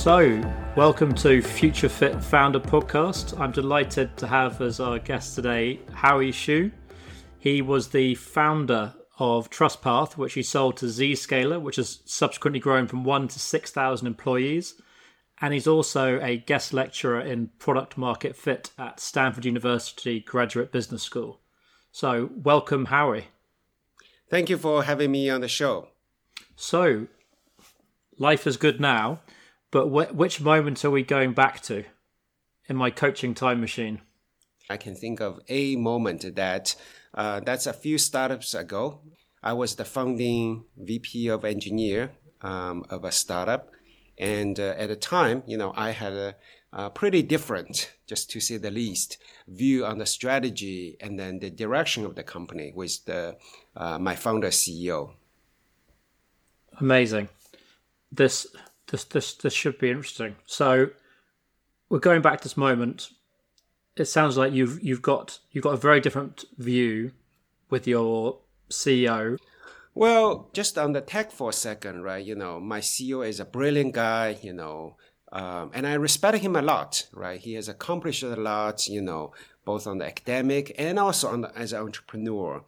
So, welcome to Future Fit Founder Podcast. I'm delighted to have as our guest today Howie Xu. He was the founder of TrustPath, which he sold to Zscaler, which has subsequently grown from one to 6,000 employees. And he's also a guest lecturer in product market fit at Stanford University Graduate Business School. So, welcome, Howie. Thank you for having me on the show. So, life is good now. But wh- which moment are we going back to in my coaching time machine? I can think of a moment that uh, that's a few startups ago. I was the founding VP of engineer um, of a startup, and uh, at the time, you know, I had a, a, pretty different, just to say the least, view on the strategy and then the direction of the company with the uh, my founder CEO. Amazing. This this this this should be interesting. So we're going back to this moment. It sounds like you've you've got you've got a very different view with your CEO. Well, just on the tech for a second, right? You know, my CEO is a brilliant guy, you know, um, and I respect him a lot, right? He has accomplished a lot, you know, both on the academic and also on the, as an entrepreneur.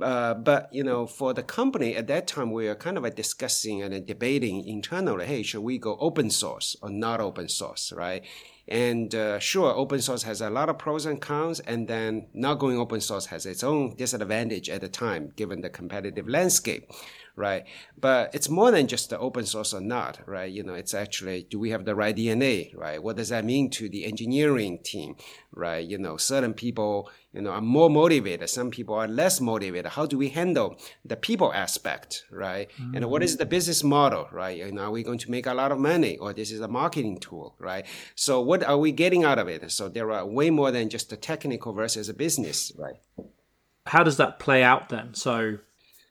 Uh, but you know, for the company at that time, we were kind of discussing and debating internally. Hey, should we go open source or not open source, right? And uh, sure, open source has a lot of pros and cons, and then not going open source has its own disadvantage at the time, given the competitive landscape, right? But it's more than just the open source or not, right? You know, it's actually, do we have the right DNA, right? What does that mean to the engineering team, right? You know, certain people, you know, are more motivated. Some people are less motivated. How do we handle the people aspect, right? Mm-hmm. And what is the business model, right? You know, are we going to make a lot of money or this is a marketing tool, right? So what are we getting out of it? So there are way more than just the technical versus a business, right? How does that play out then? So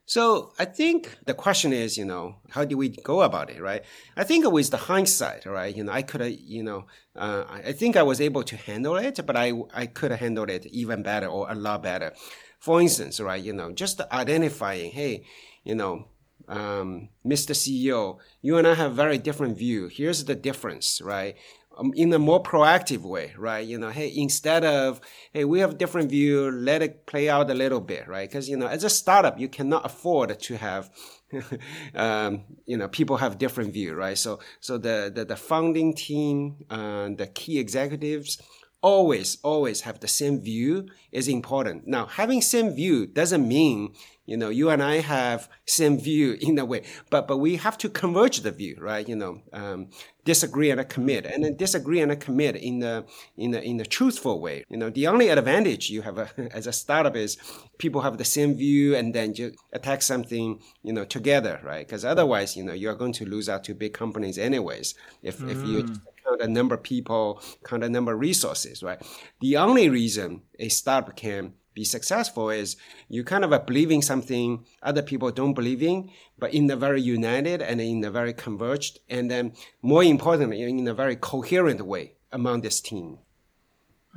so I think the question is, you know, how do we go about it, right? I think with the hindsight, right, you know, I could you know, uh, I think I was able to handle it, but I, I could have handled it even better or a lot better. For instance, right, you know, just identifying, hey, you know, um, Mr. CEO, you and I have very different view. Here's the difference, right? Um, in a more proactive way, right? You know, hey, instead of, hey, we have different view, let it play out a little bit, right? Because, you know, as a startup, you cannot afford to have, um, you know, people have different view, right? So, so the, the, the founding team, uh, the key executives, always, always have the same view is important. Now, having same view doesn't mean, you know, you and I have same view in a way, but, but we have to converge the view, right? You know, um, disagree and commit and then disagree and commit in the, in the, in the truthful way. You know, the only advantage you have a, as a startup is people have the same view and then you attack something, you know, together, right? Because otherwise, you know, you're going to lose out to big companies anyways. If, mm. if you mm the number of people, count the number of resources, right? The only reason a startup can be successful is you kind of are believing something other people don't believe in, but in a very united and in a very converged, and then more importantly, in a very coherent way among this team.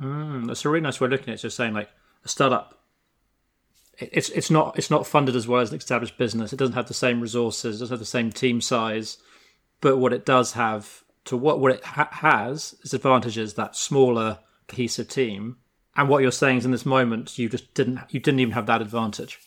Mm, that's a really nice way of looking at it. Just saying, like a startup, it's it's not it's not funded as well as an established business. It doesn't have the same resources, it doesn't have the same team size, but what it does have to what what it ha- has its advantages that smaller cohesive team. And what you're saying is in this moment you just didn't you didn't even have that advantage.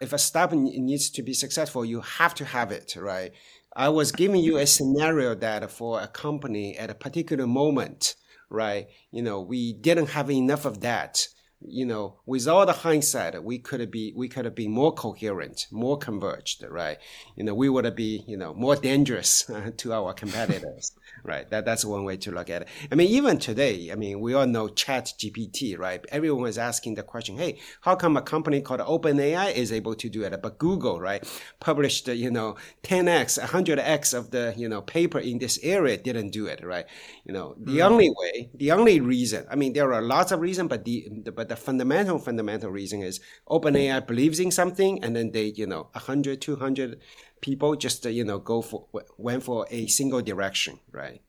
If a startup needs to be successful you have to have it right? I was giving you a scenario that for a company at a particular moment right you know we didn't have enough of that you know, with all the hindsight, we could be we could have been more coherent, more converged, right? You know, we would be you know more dangerous to our competitors right? That that's one way to look at it. I mean, even today, I mean, we all know Chat GPT, right? Everyone is asking the question, hey, how come a company called OpenAI is able to do it, but Google, right, published you know 10x, 100x of the you know paper in this area didn't do it, right? You know, the mm. only way, the only reason, I mean, there are lots of reasons, but the, the but the fundamental fundamental reason is OpenAI believes in something, and then they you know 100, 200 people just uh, you know go for went for a single direction, right?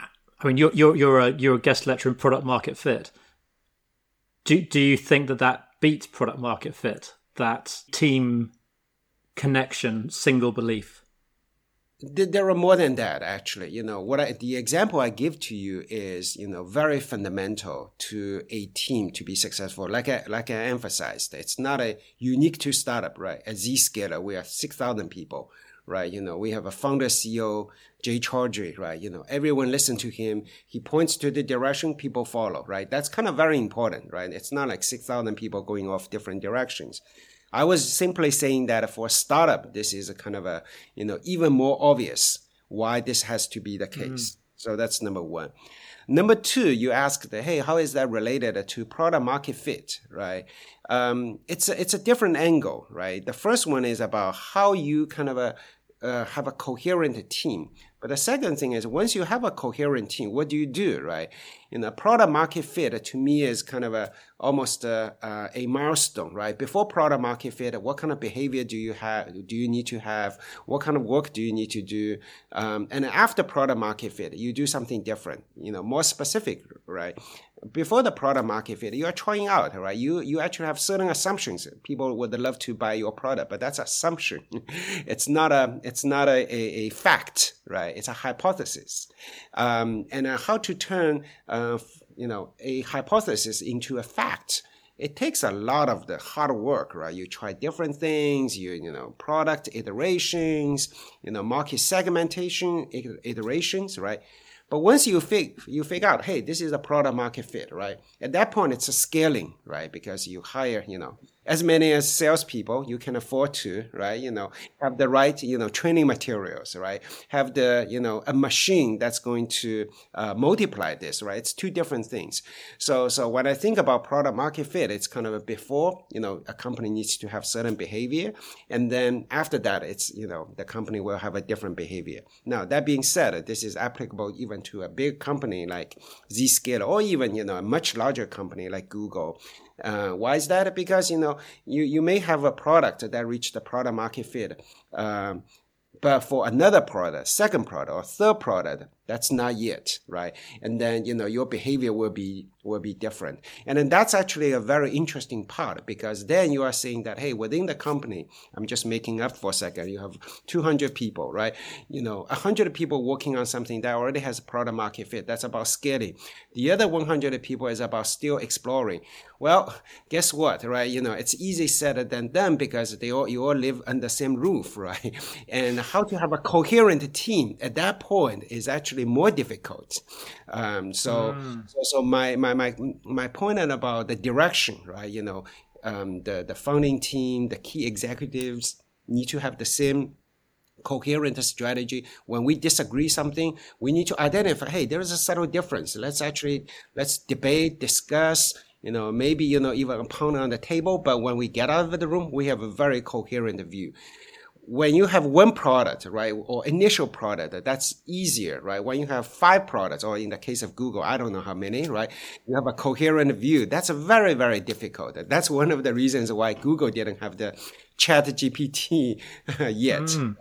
I mean, you're you're you're a you're a guest lecturer in product market fit. Do do you think that that beats product market fit? That team connection, single belief. There are more than that actually. You know what I, the example i give to you is you know very fundamental to a team to be successful. Like i like i emphasized it's not a unique to startup right? At zscaler we are 6000 people right? You know we have a founder ceo jay chaudhry right? You know everyone listen to him. He points to the direction people follow right? That's kind of very important right? It's not like 6000 people going off different directions I was simply saying that for a startup, this is a kind of a, you know, even more obvious why this has to be the mm. case. Mm. So that's number one. Number two, you asked, hey, how is that related to product market fit, right? Um, it's a, it's a different angle, right? The first one is about how you kind of a, uh, have a coherent team. But the second thing is once you have a coherent team, what do you do, right? You know, product market fit to me is kind of a almost a, a, milestone, right? Before product market fit, what kind of behavior do you have? Do you need to have? What kind of work do you need to do? Um, and after product market fit, you do something different, you know, more specific, right? Before the product market fit, you are trying out, right? You you actually have certain assumptions. People would love to buy your product, but that's assumption. it's not a it's not a, a, a fact, right? It's a hypothesis. Um, and uh, how to turn uh, you know a hypothesis into a fact. It takes a lot of the hard work, right? You try different things, you you know, product iterations, you know, market segmentation iterations, right? But once you fig, you figure out, hey, this is a product market fit, right? At that point, it's a scaling, right? Because you hire, you know, as many as salespeople you can afford to, right? You know, have the right, you know, training materials, right? Have the, you know, a machine that's going to uh, multiply this, right? It's two different things. So, so when I think about product market fit, it's kind of a before, you know, a company needs to have certain behavior, and then after that, it's, you know, the company will have a different behavior. Now, that being said, this is applicable even to a big company like Zscaler, or even, you know, a much larger company like Google uh, why is that? Because you know you, you may have a product that reach the product market fit, um, but for another product, second product or third product, that's not yet, right? And then, you know, your behavior will be, will be different. And then that's actually a very interesting part because then you are saying that, hey, within the company, I'm just making up for a second. You have 200 people, right? You know, 100 people working on something that already has a product market fit. That's about scaling. The other 100 people is about still exploring. Well, guess what, right? You know, it's easy said than done because they all, you all live under the same roof, right? And how to have a coherent team at that point is actually more difficult. Um, so, mm. so, so, my, my, my, my point about the direction, right? You know, um, the, the founding team, the key executives need to have the same coherent strategy. When we disagree something, we need to identify, hey, there is a subtle difference. Let's actually, let's debate, discuss, you know, maybe, you know, even a pound on the table. But when we get out of the room, we have a very coherent view when you have one product, right, or initial product, that's easier, right? When you have five products, or in the case of Google, I don't know how many, right? You have a coherent view. That's very, very difficult. That's one of the reasons why Google didn't have the Chat GPT yet. Mm.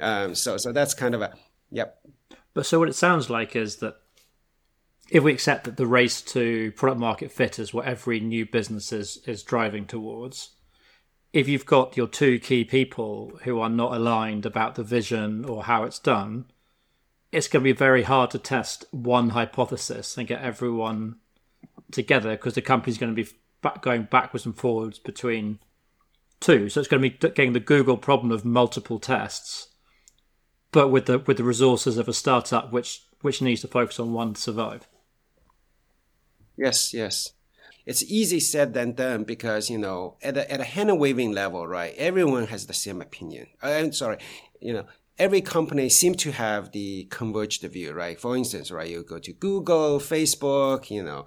Um, so, so that's kind of a, yep. But so what it sounds like is that if we accept that the race to product market fit is what every new business is, is driving towards, if you've got your two key people who are not aligned about the vision or how it's done, it's going to be very hard to test one hypothesis and get everyone together because the company's going to be back, going backwards and forwards between two. So it's going to be getting the Google problem of multiple tests, but with the with the resources of a startup which which needs to focus on one to survive. Yes, yes it's easy said than done because you know at a, at a hand waving level, right? Everyone has the same opinion. Uh, I'm sorry, you know. Every company seems to have the converged view, right? For instance, right, you go to Google, Facebook, you know,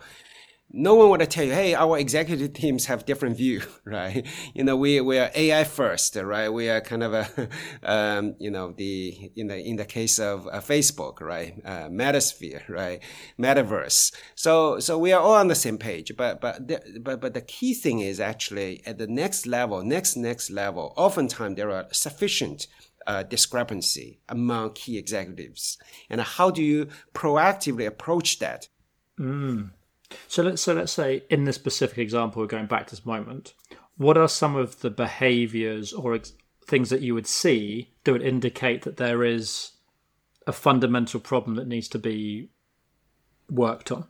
no one would tell you, hey, our executive teams have different view, right? You know, we, we are AI first, right? We are kind of a, um, you know, the, in the, in the case of uh, Facebook, right? Uh, Metasphere, right? Metaverse. So, so we are all on the same page, but, but, the, but, but the key thing is actually at the next level, next, next level, oftentimes there are sufficient uh, discrepancy among key executives. And how do you proactively approach that? Mm. So let's so let's say in this specific example, we're going back to this moment. What are some of the behaviours or ex- things that you would see that would indicate that there is a fundamental problem that needs to be worked on?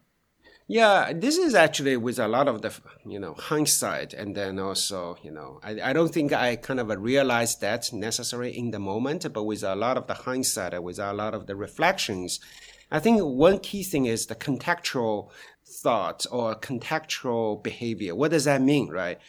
Yeah, this is actually with a lot of the you know hindsight, and then also you know I, I don't think I kind of realized that necessary in the moment, but with a lot of the hindsight, with a lot of the reflections, I think one key thing is the contextual thought or contextual behavior. What does that mean, right?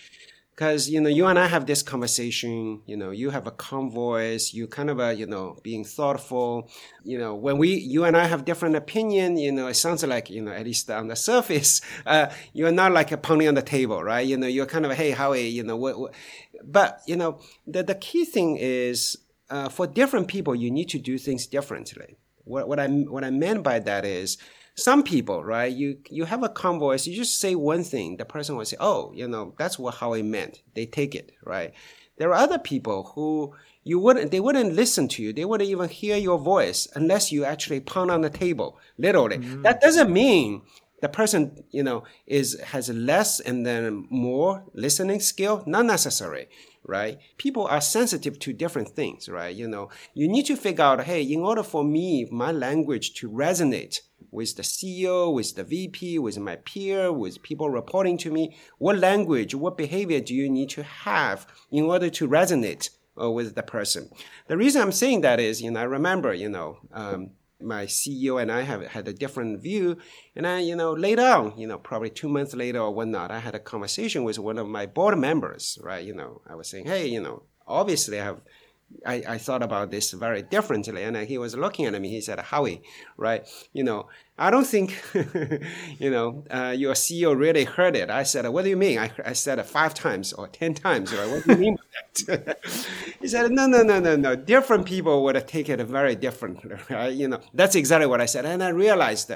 because you know you and I have this conversation. You know, you have a calm voice. You kind of a you know being thoughtful. You know, when we you and I have different opinion, you know, it sounds like you know at least on the surface, uh, you're not like a pony on the table, right? You know, you're kind of hey Howie, you know what, what? but you know the the key thing is uh, for different people you need to do things differently. What what I what I meant by that is some people, right? You you have a calm voice. You just say one thing, the person will say, "Oh, you know, that's what how I meant." They take it, right? There are other people who you wouldn't they wouldn't listen to you. They wouldn't even hear your voice unless you actually pound on the table, literally. Mm-hmm. That doesn't mean the person you know is has less and then more listening skill. Not necessary right? People are sensitive to different things, right? You know, you need to figure out, hey, in order for me, my language to resonate with the CEO, with the VP, with my peer, with people reporting to me, what language, what behavior do you need to have in order to resonate uh, with the person? The reason I'm saying that is, you know, I remember, you know, um, my CEO and I have had a different view. And I, you know, later on, you know, probably two months later or whatnot, I had a conversation with one of my board members, right? You know, I was saying, hey, you know, obviously I have I, I thought about this very differently. And he was looking at me. He said, Howie, right? You know, I don't think, you know, uh, your CEO really heard it. I said, what do you mean? I, I said it five times or 10 times, right? What do you mean by that? he said, no, no, no, no, no. Different people would have taken it very differently, right? You know, that's exactly what I said. And I realized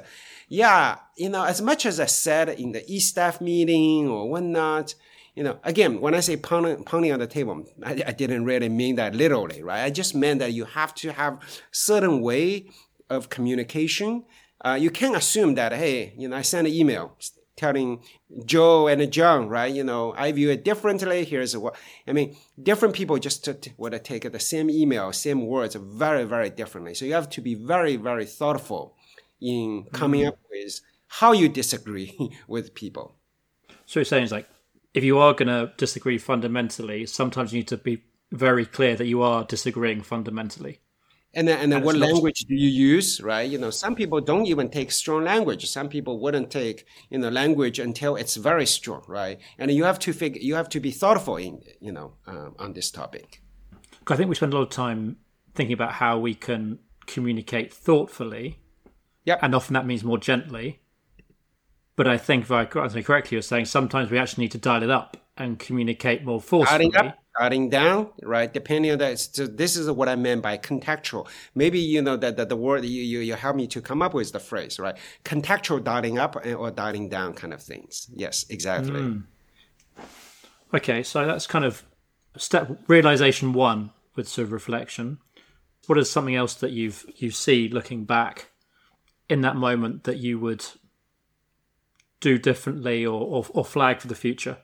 yeah, you know, as much as I said in the e-staff meeting or whatnot, you know, again, when I say pounding, pounding on the table, I, I, didn't really mean that literally, right? I just meant that you have to have certain way of communication. Uh, you can't assume that, hey, you know, I sent an email telling Joe and John, right? You know, I view it differently. Here's what I mean. Different people just would take the same email, same words very, very differently. So you have to be very, very thoughtful in coming mm-hmm. up with how you disagree with people. So you're saying it's like if you are going to disagree fundamentally, sometimes you need to be very clear that you are disagreeing fundamentally. And then, and then and what language do you use, right? You know, some people don't even take strong language. Some people wouldn't take, you know, language until it's very strong, right? And you have to figure, you have to be thoughtful in, you know, um, on this topic. I think we spend a lot of time thinking about how we can communicate thoughtfully. Yep. And often that means more gently. But I think, if I understand correctly, you're saying sometimes we actually need to dial it up and communicate more forcefully. Dialing up, dialing down, right? Depending on that. So this is what I meant by contextual. Maybe you know that the, the, word you, you you help me to come up with the phrase, right? Contextual dialing up or dialing down kind of things. Yes, exactly. Mm. Okay, so that's kind of step realization one with sort of reflection. What is something else that you've you see looking back in that moment that you would do differently or, or, or flag for the future?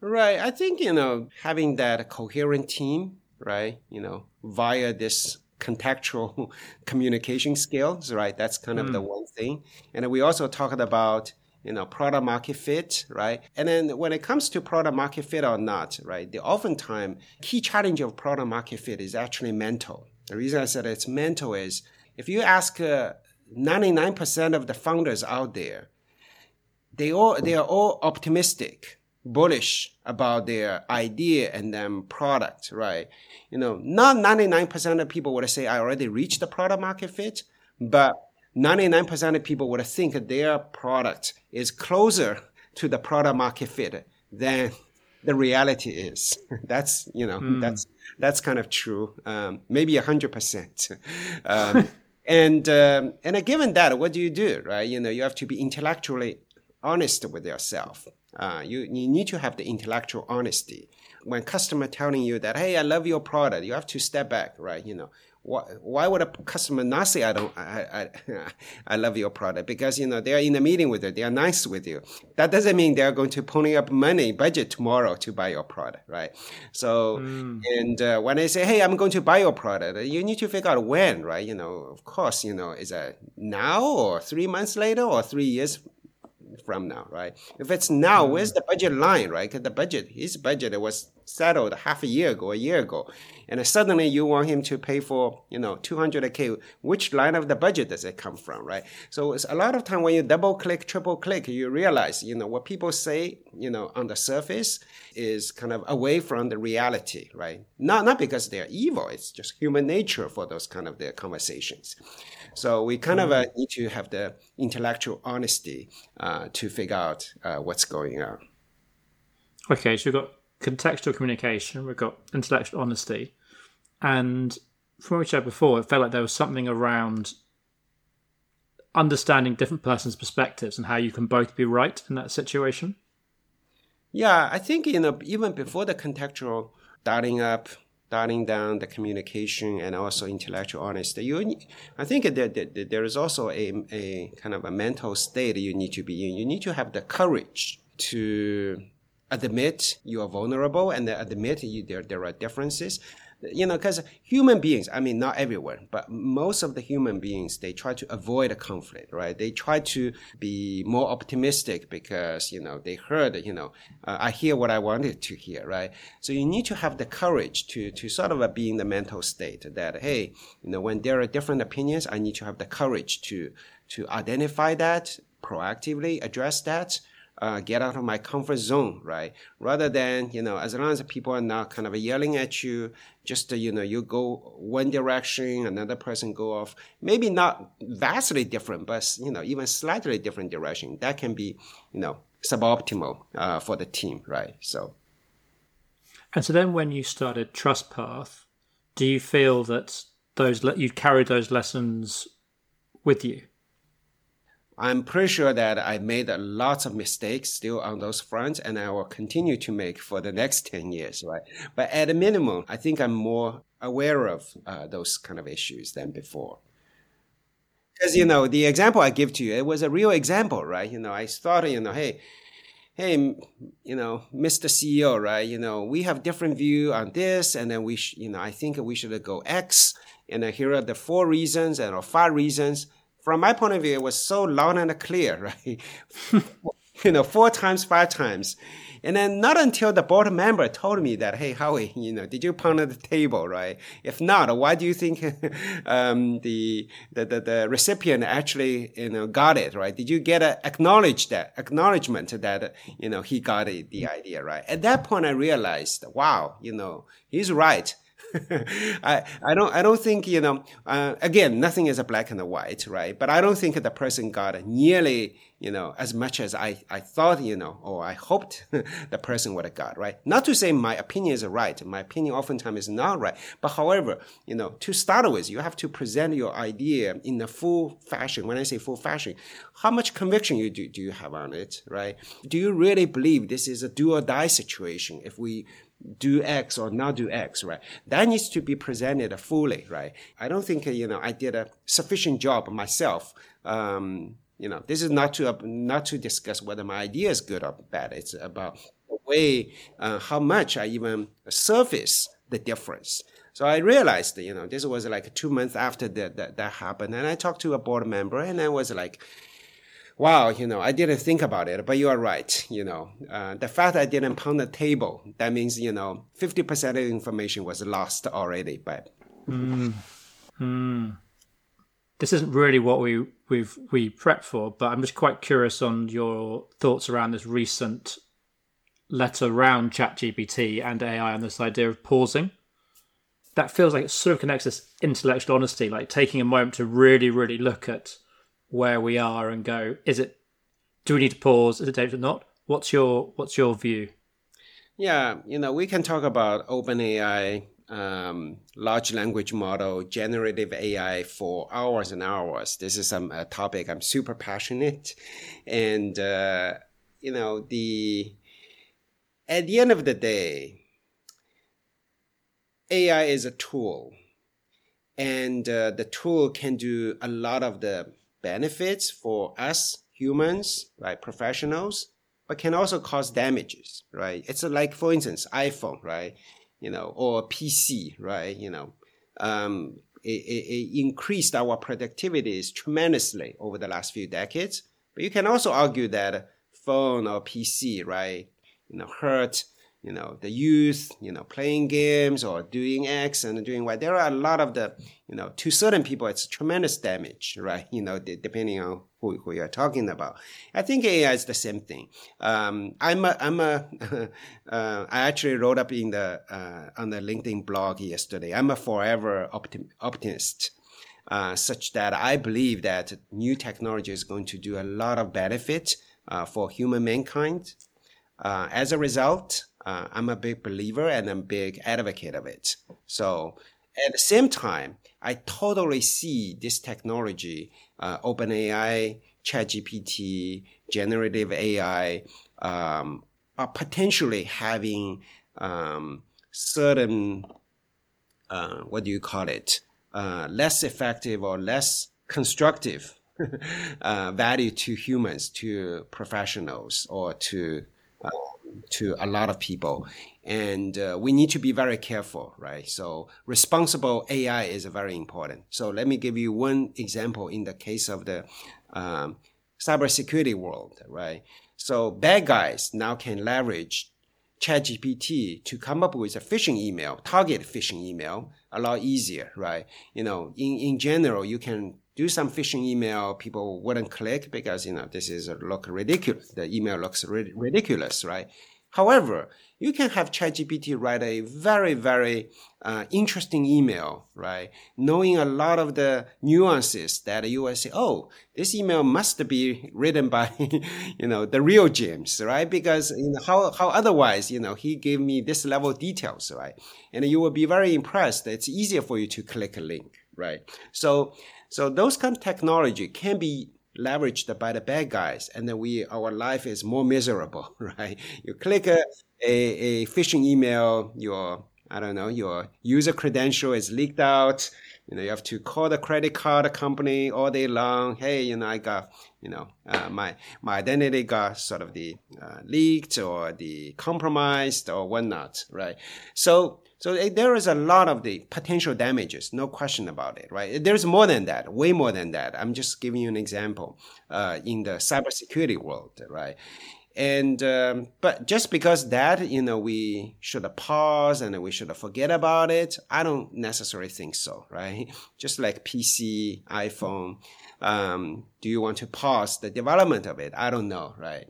Right. I think, you know, having that coherent team, right, you know, via this contextual communication skills, right? That's kind of mm. the one thing. And we also talked about, you know, product market fit, right? And then when it comes to product market fit or not, right, the oftentimes key challenge of product market fit is actually mental. The reason I said it's mental is if you ask uh, 99% of the founders out there, they all they are all optimistic, bullish about their idea and then product, right? You know, not 99% of people would say I already reached the product market fit, but 99% of people would think their product is closer to the product market fit than the reality is. that's, you know, mm. that's, that's kind of true. Um, maybe a hundred percent. Um, and, um, and given that, what do you do, right? You know, you have to be intellectually honest with yourself. Uh, you, you need to have the intellectual honesty. When customer telling you that, hey, I love your product, you have to step back, right? You know, why, why would a customer not say I don't I, I, I love your product because you know they are in a meeting with you they are nice with you that doesn't mean they are going to pony up money budget tomorrow to buy your product right so mm. and uh, when I say hey I'm going to buy your product you need to figure out when right you know of course you know is it now or three months later or three years from now, right? If it's now, where's the budget line, right? Because the budget, his budget was settled half a year ago, a year ago, and suddenly you want him to pay for, you know, 200k. Which line of the budget does it come from, right? So it's a lot of time when you double click, triple click, you realize, you know, what people say, you know, on the surface is kind of away from the reality, right? Not not because they're evil, it's just human nature for those kind of the conversations. So we kind of uh, need to have the intellectual honesty uh, to figure out uh, what's going on. Okay, so we've got contextual communication, we've got intellectual honesty, and from what we said before, it felt like there was something around understanding different person's perspectives and how you can both be right in that situation. Yeah, I think you know even before the contextual dialing up dialing down the communication and also intellectual honesty. You, I think that, that there is also a, a kind of a mental state you need to be in. You need to have the courage to admit you are vulnerable and admit you, there, there are differences you know, because human beings, I mean, not everyone, but most of the human beings, they try to avoid a conflict, right? They try to be more optimistic because, you know, they heard, you know, uh, I hear what I wanted to hear, right? So you need to have the courage to, to sort of uh, be in the mental state that, hey, you know, when there are different opinions, I need to have the courage to, to identify that, proactively address that, uh, get out of my comfort zone, right? Rather than, you know, as long as people are not kind of yelling at you, just, you know, you go one direction, another person go off, maybe not vastly different, but, you know, even slightly different direction. That can be, you know, suboptimal uh, for the team, right? So. And so then when you started TrustPath, do you feel that those you carried those lessons with you? I'm pretty sure that I made a lot of mistakes still on those fronts, and I will continue to make for the next 10 years, right? But at a minimum, I think I'm more aware of uh, those kind of issues than before. Because, you know, the example I give to you, it was a real example, right? You know, I thought, you know, hey, hey, you know, Mr. CEO, right? You know, we have different view on this, and then we, sh- you know, I think we should go X, and then here are the four reasons and or five reasons from my point of view, it was so loud and clear, right? you know, four times, five times. And then not until the board member told me that, hey, Howie, you know, did you pound the table, right? If not, why do you think um, the, the, the, the, recipient actually, you know, got it, right? Did you get a acknowledge that, acknowledgement that, you know, he got it, the idea, right? At that point, I realized, wow, you know, he's right. I, I don't I don't think you know uh, again nothing is a black and a white right? But I don't think the person got nearly you know as much as I, I thought you know or I hoped the person would have got right? Not to say my opinion is right. My opinion oftentimes is not right. But however you know to start with you have to present your idea in a full fashion. When I say full fashion how much conviction you do, do you have on it right? Do you really believe this is a do or die situation? If we do X or not do X, right? That needs to be presented fully, right? I don't think, you know, I did a sufficient job myself. Um, you know, this is not to, not to discuss whether my idea is good or bad. It's about the way, uh, how much I even surface the difference. So I realized, you know, this was like two months after that, that, that happened. And I talked to a board member and I was like, wow, you know, I didn't think about it, but you are right. You know, uh, the fact I didn't pound the table, that means, you know, 50% of information was lost already. But mm. Mm. this isn't really what we we've we prepped for, but I'm just quite curious on your thoughts around this recent letter around ChatGPT and AI and this idea of pausing. That feels like it sort of connects this intellectual honesty, like taking a moment to really, really look at where we are and go, is it? Do we need to pause? Is it dangerous or not? What's your What's your view? Yeah, you know, we can talk about OpenAI, um, large language model, generative AI for hours and hours. This is some, a topic I'm super passionate, and uh, you know, the at the end of the day, AI is a tool, and uh, the tool can do a lot of the benefits for us humans, right, professionals, but can also cause damages, right? It's like, for instance, iPhone, right, you know, or PC, right, you know, um, it, it, it increased our productivity tremendously over the last few decades. But you can also argue that phone or PC, right, you know, hurt you know the youth you know playing games or doing x and doing y. There are a lot of the you know to certain people it's tremendous damage right? You know depending on who, who you're talking about. I think ai is the same thing. Um, i'm a i'm a uh, i actually wrote up in the uh, on the linkedin blog yesterday. I'm a forever optim- optimist uh, such that I believe that new technology is going to do a lot of benefit uh, for human mankind. Uh, as a result, uh, I'm a big believer and I'm a big advocate of it. So at the same time, I totally see this technology, uh, OpenAI, ChatGPT, generative AI, um, are potentially having um, certain, uh, what do you call it, uh, less effective or less constructive uh, value to humans, to professionals, or to to a lot of people. And uh, we need to be very careful, right? So responsible AI is very important. So let me give you one example in the case of the um, cybersecurity world, right? So bad guys now can leverage ChatGPT to come up with a phishing email, target phishing email, a lot easier, right? You know, in, in general, you can do some phishing email, people wouldn't click because, you know, this is look ridiculous. The email looks ri- ridiculous, right? However, you can have ChatGPT write a very, very uh, interesting email, right? Knowing a lot of the nuances that you will say, oh, this email must be written by, you know, the real James, right? Because you know, how, how otherwise, you know, he gave me this level of details, right? And you will be very impressed. It's easier for you to click a link, right? So, so those kind of technology can be leveraged by the bad guys, and then we our life is more miserable, right? You click a, a, a phishing email, your I don't know, your user credential is leaked out. You know, you have to call the credit card company all day long. Hey, you know, I got, you know, uh, my my identity got sort of the uh, leaked or the compromised or whatnot, right? So so eh, there is a lot of the potential damages, no question about it, right? There's more than that, way more than that. I'm just giving you an example uh, in the cybersecurity world, right? And um, but just because that you know we should pause and we should forget about it, I don't necessarily think so, right? Just like PC, iPhone, um, do you want to pause the development of it? I don't know, right?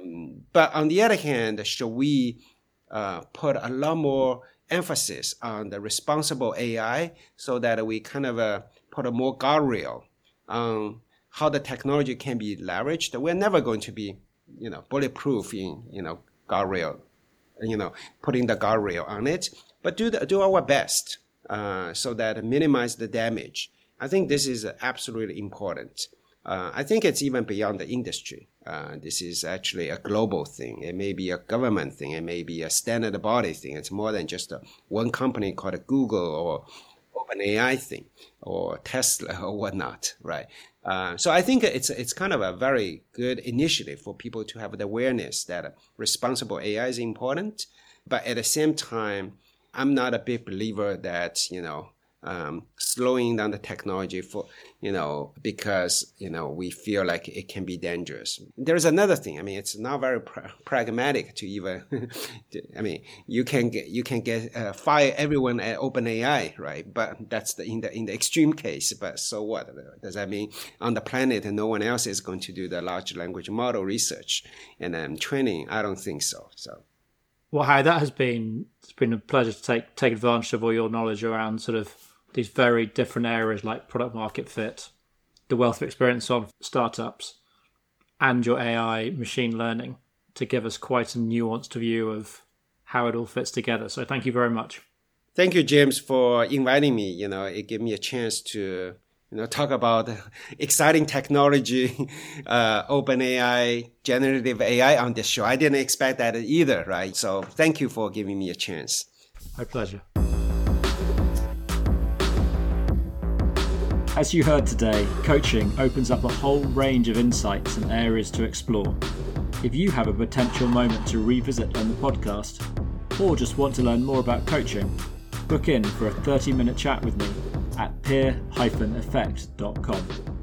Um, but on the other hand, should we uh, put a lot more emphasis on the responsible AI so that we kind of uh, put a more guardrail on how the technology can be leveraged. We're never going to be, you know, bulletproof in, you know, guardrail, you know, putting the guardrail on it, but do the, do our best uh, so that minimize the damage. I think this is absolutely important. Uh, I think it's even beyond the industry. Uh, this is actually a global thing. It may be a government thing. It may be a standard body thing. It's more than just a, one company called Google or OpenAI thing or Tesla or whatnot, right? Uh, so I think it's it's kind of a very good initiative for people to have the awareness that responsible AI is important, but at the same time, I'm not a big believer that you know um, slowing down the technology for you know because you know we feel like it can be dangerous. There's another thing. I mean it's not very pra- pragmatic to even i mean you can get you can get uh, fire everyone at openai right? But that's the in the in the extreme case. But so what? Does that mean on the planet no one else is going to do the large language model research and um, training? I don't think so. So. Well, how that has been, it's been a pleasure to take take advantage of all your knowledge around sort of these very different areas like product market fit, the wealth of experience of startups, and your AI machine learning to give us quite a nuanced view of how it all fits together. So thank you very much. Thank you, James, for inviting me. You know, it gave me a chance to you know, talk about exciting technology, uh, open AI, generative AI on this show. I didn't expect that either, right? So thank you for giving me a chance. My pleasure. As you heard today, coaching opens up a whole range of insights and areas to explore. If you have a potential moment to revisit on the podcast, or just want to learn more about coaching, book in for a 30 minute chat with me at peer-effect.com.